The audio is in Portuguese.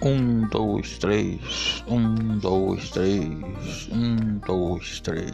Um, dois, três. Um, dois, três. Um, dois, três.